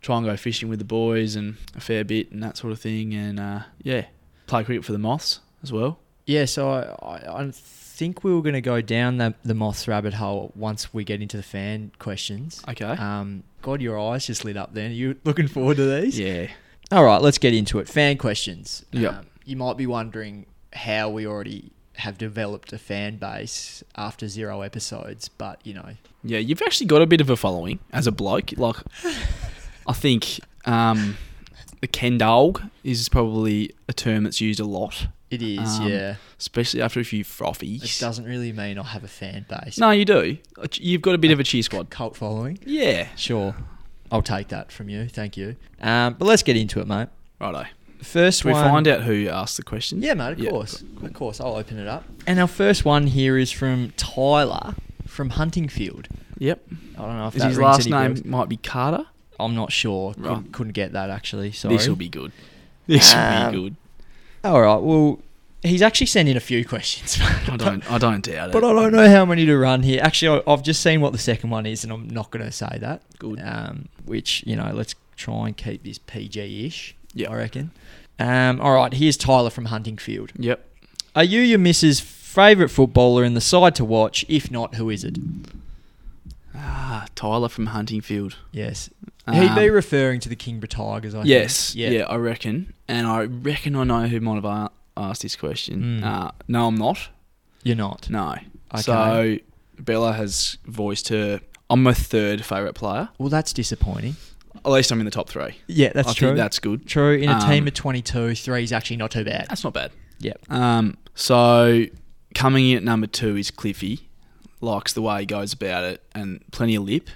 try and go fishing with the boys and a fair bit and that sort of thing. And uh, yeah, play cricket for the Moths as well. Yeah, so I, I, think we were going to go down the, the moths rabbit hole once we get into the fan questions. Okay. Um, God, your eyes just lit up then. Are you looking forward to these? yeah. All right, let's get into it. Fan questions. Yep. Um, you might be wondering how we already have developed a fan base after zero episodes, but you know, Yeah, you've actually got a bit of a following as a bloke. Like, I think um, the Ken dog is probably a term that's used a lot, it is. Um, yeah, especially after a few frothies. it doesn't really mean I have a fan base. No, you do. You've got a bit of a cheer squad. [LAUGHS] cult following. Yeah. Sure, I'll take that from you. Thank you. Um, but let's get into it, mate. Righto. First we find out who asked the question? Yeah, mate, of Yeah, course. cool. Of course, I'll open it up. And our first one here is from Tyler from Huntingfield. Yep. I don't know if his last name bells. might be Carter? I'm not sure. Couldn't, couldn't get that actually. Sorry. This will be good. [LAUGHS] This will Um, be good. All right. Well, he's actually sent in a few questions. [LAUGHS] I don't. I don't doubt it. But I don't know how many to run here. Actually, I- I've just seen what the second one is, and I'm not going to say that. Good. Um, which you know, let's try and keep this PG-ish. Yeah. I reckon. Um, all right. Here's Tyler from Huntingfield. Yep. Are you your missus' favourite footballer in the side to watch? If not, who is it? Tyler from Huntingfield. Yes. He'd Um, be referring to the Kingborough Tigers, I think. Yes. Yeah. I reckon. And I reckon I know who might have a- asked this question. Mm. Uh, no, I'm not. You're not. No. Okay. So Bella has voiced her. I'm my third favourite player. Well, that's disappointing. At least I'm in the top three. Yeah, that's I true. think that's good. true. In a Um, team of 22, three is actually not too bad. That's not bad. Yep. Um, so coming in at number two is Cliffy. Likes the way he goes about it and plenty of lip.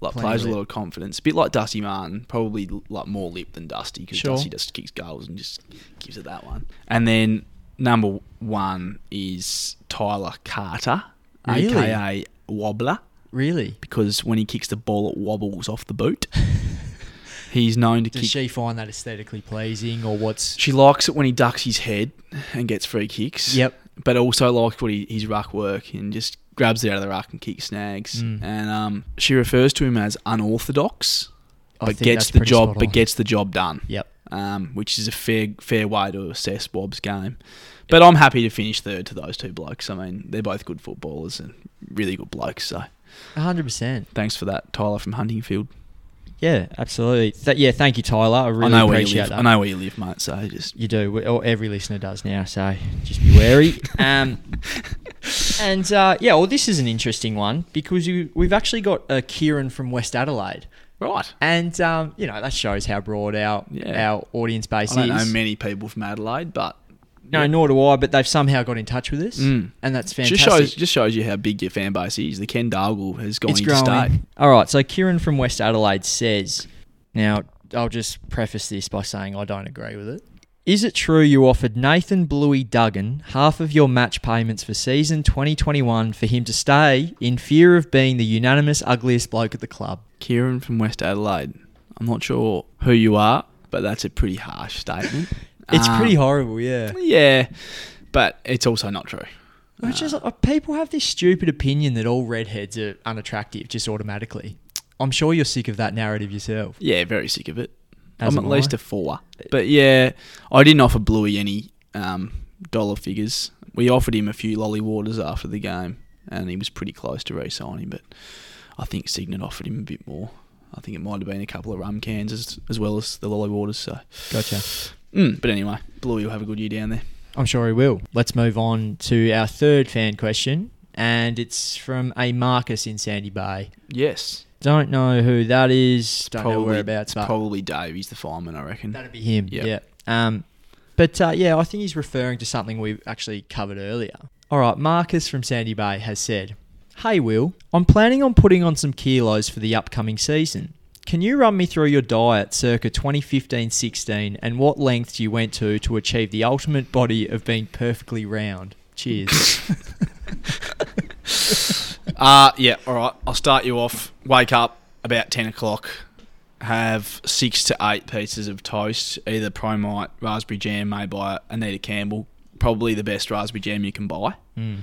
Like Plenty plays a lot of confidence. A bit like Dusty Martin, probably like more lip than Dusty because Sure. Dusty just kicks goals and just gives it that one. And then number one is Tyler Carter, Really? aka Wobbler, Really? because when he kicks the ball, it wobbles off the boot. [LAUGHS] He's known to Does kick she find that aesthetically pleasing, or what's? She likes it when he ducks his head and gets free kicks. Yep. But also likes what he, his ruck work and just grabs it out of the ruck and kicks snags. Mm. And um, she refers to him as unorthodox, I but gets the job, but gets the job done. Yep. Um, which is a fair fair way to assess Bob's game. But I'm happy to finish third to those two blokes. I mean, they're both good footballers and really good blokes. So hundred percent. thanks for that, Tyler from Huntingfield. Yeah, absolutely. Th- yeah, thank you, Tyler. I really I know where you appreciate live. that. I know where you live, mate. So just You do. We- Or every listener does now, so just be wary. [LAUGHS] um, and uh, yeah, well, this is an interesting one because you, we've actually got a Kieran from West Adelaide, right. and um, you know that shows how broad our Yeah. our audience base is. I don't is. know many people from Adelaide, but no, nor do I. But they've somehow got in touch with us, Mm. and that's fantastic. Just shows just shows you how big your fan base is. The Ken Dargle has gone it's into growing. state. All right, so Kieran from West Adelaide says, now I'll just preface this by saying I don't agree with it. Is it true you offered Nathan Bluey Duggan half of your match payments for season 2021 for him to stay in fear of being the unanimous ugliest bloke at the club? Kieran from West Adelaide. I'm not sure who you are, but that's a pretty harsh statement. [LAUGHS] It's Um, pretty horrible, yeah. Yeah, but it's also not true. Which is uh, people have this stupid opinion that all redheads are unattractive just automatically. I'm sure you're sick of that narrative yourself. Yeah, very sick of it. I'm at least a four. But yeah, I didn't offer Bluey any um, dollar figures. We offered him a few lolly waters after the game, and he was pretty close to re-signing. But I think Cygnet offered him a bit more. I think it might have been a couple of rum cans as, as well as the lolly waters. So, Gotcha. mm, but anyway, Bluey will have a good year down there. I'm sure he will. Let's move on to our third fan question, and it's from a Marcus in Sandy Bay. Yes, Don't know who that is. Don't know probably whereabouts, it's but probably Dave. He's the fireman, I reckon. that'd be him. Yep. Yeah. Um, but uh, yeah, I think he's referring to something we've actually covered earlier. All right, Marcus from Sandy Bay has said, "Hey Will, I'm planning on putting on some kilos for the upcoming season. Can you run me through your diet circa 2015-16 and what lengths you went to to achieve the ultimate body of being perfectly round? Cheers." [LAUGHS] [LAUGHS] [LAUGHS] Uh, yeah, all right. I'll start you off. Wake up about 10 o'clock. Have six to eight pieces of toast, either Promite, raspberry jam made by Anita Campbell. Probably the best raspberry jam you can buy. Mm.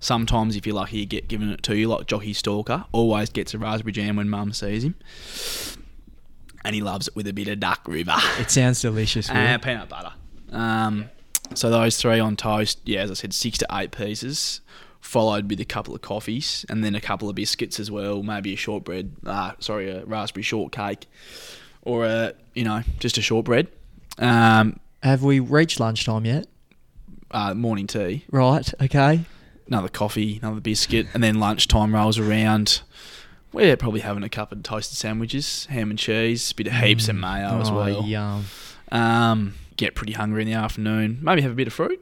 Sometimes, if you're lucky, you get given it to you, like Jockey Stalker. Always gets a raspberry jam when mum sees him. And he loves it with a bit of Duck River. It sounds delicious. Will. [LAUGHS] And peanut butter. Um, so those three on toast, yeah, as I said, six to eight pieces, followed with a couple of coffees and then a couple of biscuits as well, maybe a shortbread, uh, sorry, a raspberry shortcake, or a you know just a shortbread. Um, Have we reached lunchtime yet? uh, morning tea, Right. Okay. another coffee, another biscuit, and then lunchtime rolls around. We're probably having a couple of toasted sandwiches, ham and cheese, bit of heaps of mayo as Oh, well. Yum. Um, get pretty hungry in the afternoon. Maybe have a bit of fruit,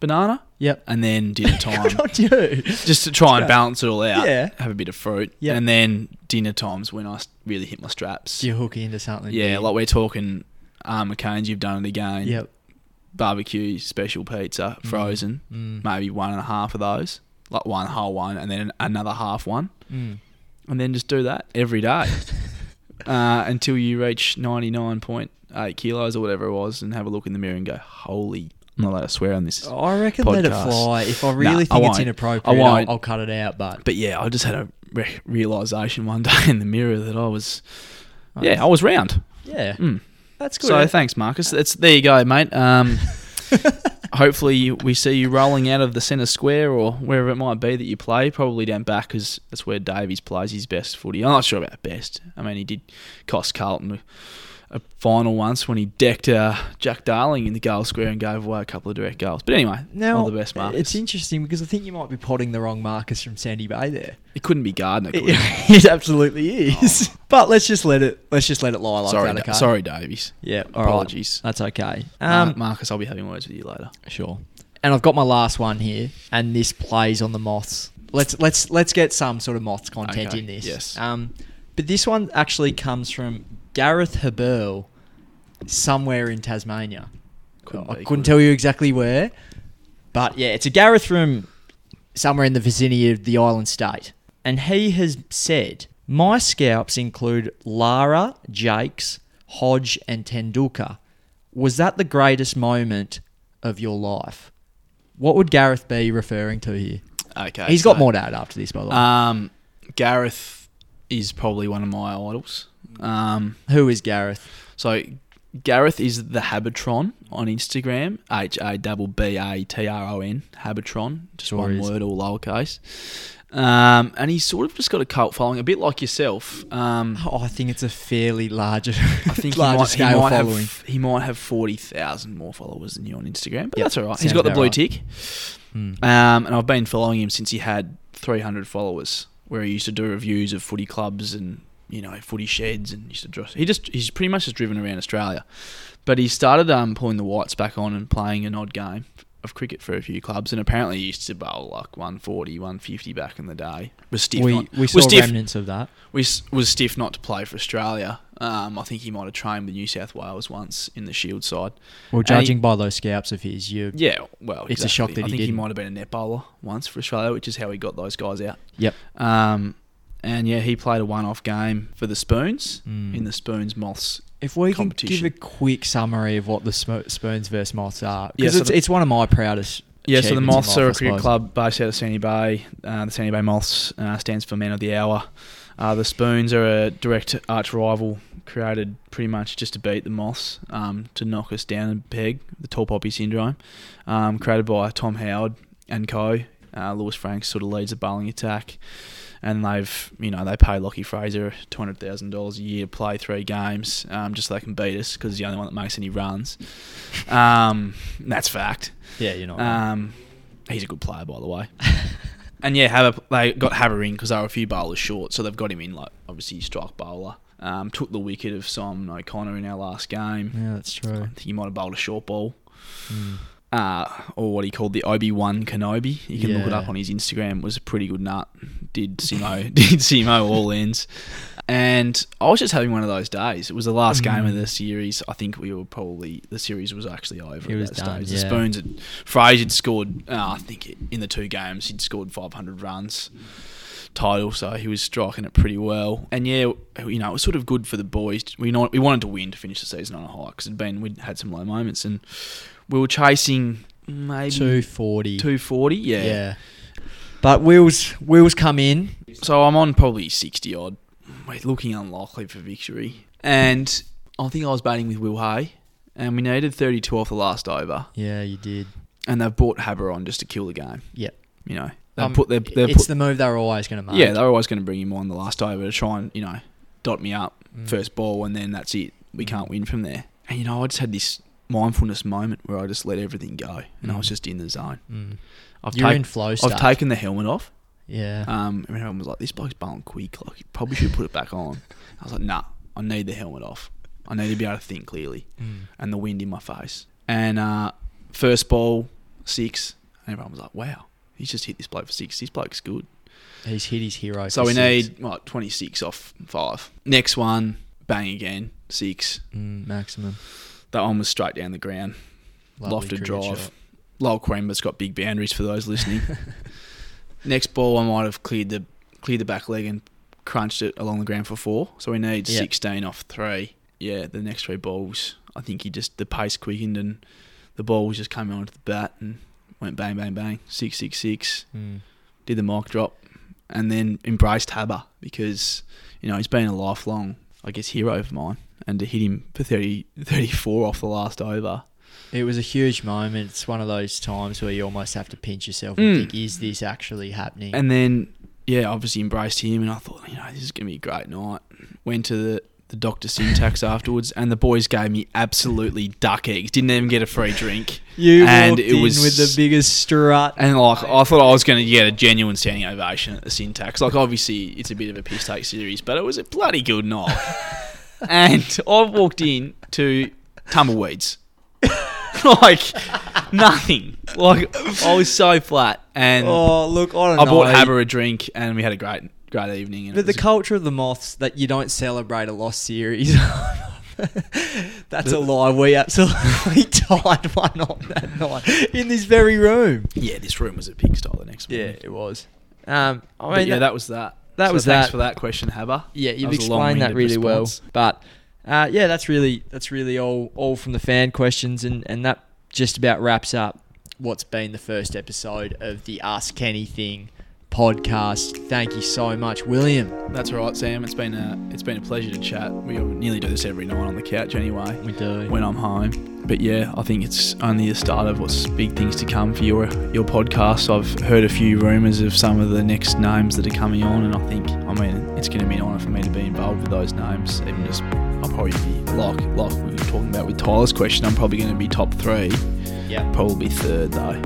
banana, Yep. and then dinner [LAUGHS] time. On you. just to try and balance it all out. Yeah. Have a bit of fruit. Yeah. And then dinner times when I really hit my straps. You hook into something? yeah, like we're talking um, McCain's you've done it again. Yep. Barbecue, special pizza, frozen. Mm. Maybe one and a half of those. Like one whole one and then another half one. Mm. And then just do that every day. [LAUGHS] uh, until you reach 99.8 kilos or whatever it was and have a look in the mirror and go, holy, I'm not allowed to swear on this. I reckon let it fly. If I really Nah, I think it's won't. inappropriate, I won't. I'll, I'll cut it out. But But yeah, I just had a re- realization one [LAUGHS] day in the mirror that I was, yeah, I was round. yeah, Mm. that's good. So thanks, Marcus. That's there you go, mate. Um, [LAUGHS] hopefully we see you rolling out of the centre square or wherever it might be that you play. Probably down back because that's where Davies plays his best footy. I'm not sure about best. I mean, he did cost Carlton a, final once when he decked uh, Jack Darling in the goal square and gave away a couple of direct goals. But anyway, now all the best, Marcus. It's interesting because I think you might be potting the wrong Marcus from Sandy Bay there. it couldn't be Gardner. Could it? [LAUGHS] it absolutely is. [LAUGHS] But let's just let it. Let's just let it lie like sorry, that. Da- Okay. sorry, Davies. Yeah. all right. Apologies. That's okay. Um, Um, Marcus, I'll be having words with you later. Sure. And I've got my last one here, and this plays on the moths. Let's let's let's get some sort of moths content Okay, in this. yes. Um, but this one actually comes from Gareth Haberl, somewhere in Tasmania. Couldn't I be, couldn't could tell you exactly where, but yeah, it's a Gareth from somewhere in the vicinity of the island state, and he has said my scalps include Lara, Jakes, Hodge, and Tendulkar. Was that the greatest moment of your life? What would Gareth be referring to here? Okay. He's got more to add after this, by the way. Um, Gareth is probably one of my idols. Um, Who is Gareth? so Gareth is the Habbatron on Instagram. H A B B A T R O N. Habbatron, just Sure one is. word, all lowercase. Um, and he's sort of just got a cult following, a bit like yourself. Um, Oh, I think it's a fairly larger, I think [LAUGHS] he larger might, he scale might following. have he might have forty thousand more followers than you on Instagram, but Yep, that's all right. sounds He's got the about blue right. tick. Hmm. Um, and I've been following him since he had 300 followers, where he used to do reviews of footy clubs and you know footy sheds, and used to draw. He just he's pretty much just driven around Australia, but he started um, pulling the whites back on and playing an odd game of cricket for a few clubs, and apparently he used to bowl like 140, 150 back in the day. Was stiff. we not, we was saw stiff, remnants of that. was, was stiff not to play for Australia. Um, I think he might have trained with New South Wales once in the Shield side. Well, And he- judging by those scalps of his, you Yeah, well, It's a shock that I he think he didn't. might have been a net bowler once for Australia, which is how he got those guys out. Yep. Um, and yeah, he played a one-off game for the Spoons Mm. in the Spoons Moths. If we can give a quick summary of what the Sp- Spoons versus Moths are, Yeah, because so it's, it's one of my proudest Yeah, so the Moths life, are a cricket club based out of Sandy Bay. Uh, the Sandy Bay Moths uh, stands for Men of the Hour. Uh, the Spoons are a direct arch rival created pretty much just to beat the Moths, um, to knock us down a peg, the tall poppy syndrome. Um, created by Tom Howard and co. Uh, Lewis Franks sort of leads the bowling attack. And they've, you know, they pay Lockie Fraser two hundred thousand dollars a year to play three games, um, just so they can beat us because he's the only one that makes any runs. [LAUGHS] Um, that's fact. Yeah, you know. Um, he's a good player, by the way. [LAUGHS] and yeah, Haber, they got Haber in because they were a few bowlers short, so they've got him in. Like obviously, strike bowler. Um, took the wicket of Simon O'Connor in our last game. yeah, that's I true. think he might have bowled a short ball, Mm. Uh, or what he called the Obi Wan Kenobi. You can look it up on his Instagram. It was a pretty good nut. Did Simo [LAUGHS] did Simo all ends. And I was just having one of those days. It was the last game of Mm. the series. I think we were probably the series was actually over. It at was done, stage. yeah. The Spoons had Fraser had scored. Uh, I think in the two games he'd scored 500 runs title, so he was striking it pretty well. And yeah, you know, it was sort of good for the boys. We know we wanted to win to finish the season on a high because it'd been we'd had some low moments, and we were chasing maybe Two forty. 240. Yeah. Yeah. But wheels wheels come in. So I'm on probably 60 odd. We're looking unlikely for victory. And I think I was batting with Will Hay, and we needed 32 off the last over, Yeah, you did. and they've brought Haber on just to kill the game. Yep. You know, they Um, put their, it's put, the move they're always going to make. yeah, they're always going to bring him on the last over to try and you know dot me up Mm. first ball, and then that's it. We Mm. can't win from there. And you know, I just had this mindfulness moment where I just let everything go, and I was Mm. just in the zone. Mm. I've, You're take- in flow I've taken the helmet off. Yeah. Um, and everyone was like, "This bloke's bowling quick. Like, you probably should put it back on." I was like, "Nah, I need the helmet off. I need to be able to think clearly." Mm. And the wind in my face. And uh, first ball, six. And everyone was like, "Wow, he's just hit this bloke for six. This bloke's good." He's hit his hero. So we six. need what twenty six off five. Next one, bang again, six. mm, maximum. That one was straight down the ground, Lovely lofted drive. shot. Lowell it's got big boundaries for those listening. [LAUGHS] Next ball, I might have cleared the cleared the back leg and crunched it along the ground for four. So we need Yeah. 16 off three. Yeah, the next three balls, I think he just the pace quickened and the ball was just coming onto the bat and went bang bang bang six six six. Mm. Did the mic drop and then embraced Haber because you know he's been a lifelong, I guess, hero of mine. And to hit him for 30, 34 off the last over. It was a huge moment. It's one of those times where you almost have to pinch yourself Mm. think, "Is this actually happening?" And then, yeah, obviously embraced him, and I thought, you know, this is going to be a great night. Went to the, the Dr. Syntax [LAUGHS] afterwards, and the boys gave me absolutely duck eggs. Didn't even get a free drink. you and walked it in was- with the biggest strut. And, like, I thought I was going to get a genuine standing ovation at the Syntax. Like, obviously, it's a bit of a piss take series, but it was a bloody good night. [LAUGHS] and I walked in to tumbleweeds. like, nothing. Like, I was so flat. And oh, look, I I bought Haber a drink, and we had a great, great evening. But the culture of the Moths that you don't celebrate a lost series. [LAUGHS] That's a lie. We absolutely [LAUGHS] tied one on that night in this very room. yeah, this room was a pigsty the next morning. Yeah, it was. Um, I mean, yeah, that, that was that. That So was thanks that. for that question, Haber. yeah, you've a explained that really well. But uh, yeah, that's really that's really all all from the fan questions, and and that just about wraps up what's been the first episode of the Ask Anything podcast. Thank you so much, William. That's right, Sam. It's been a it's been a pleasure to chat. We nearly do this every night on the couch anyway. We do. When I'm home. But yeah, I think it's only the start of what's big things to come for your your podcast. I've heard a few rumours of some of the next names that are coming on, and I think I mean it's going to be an honour for me to be involved with those names. Even just I'll probably be like like we were talking about with Tyler's question. I'm probably going to be top three, yeah. probably third though.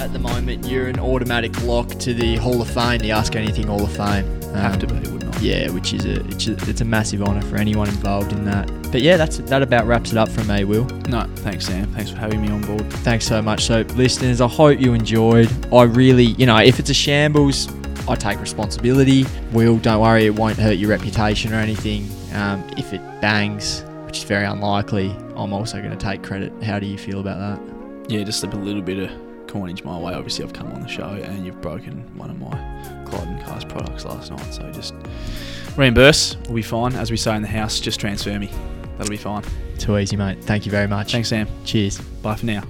At, the moment, you're an automatic lock to the Hall of Fame, the Ask Anything Hall of Fame. Have Um, to be, wouldn't I? Yeah, which is a it's, a it's a massive honour for anyone involved in that. But yeah, that's that about wraps it up from me, Will. No, thanks, Sam. Thanks for having me on board. Thanks so much. So, listeners, I hope you enjoyed. I really, you know, if it's a shambles, I take responsibility. Will, don't worry, it won't hurt your reputation or anything. Um, if it bangs, which is very unlikely, I'm also going to take credit. How do you feel about that? Yeah, just a little bit of coinage my way. Obviously, I've come on the show and you've broken one of my Clyde and Cars products last night. So just reimburse. We'll be fine. As we say in the house, just transfer me. That'll be fine. Too easy, mate. Thank you very much. Thanks, Sam. Cheers. Bye for now.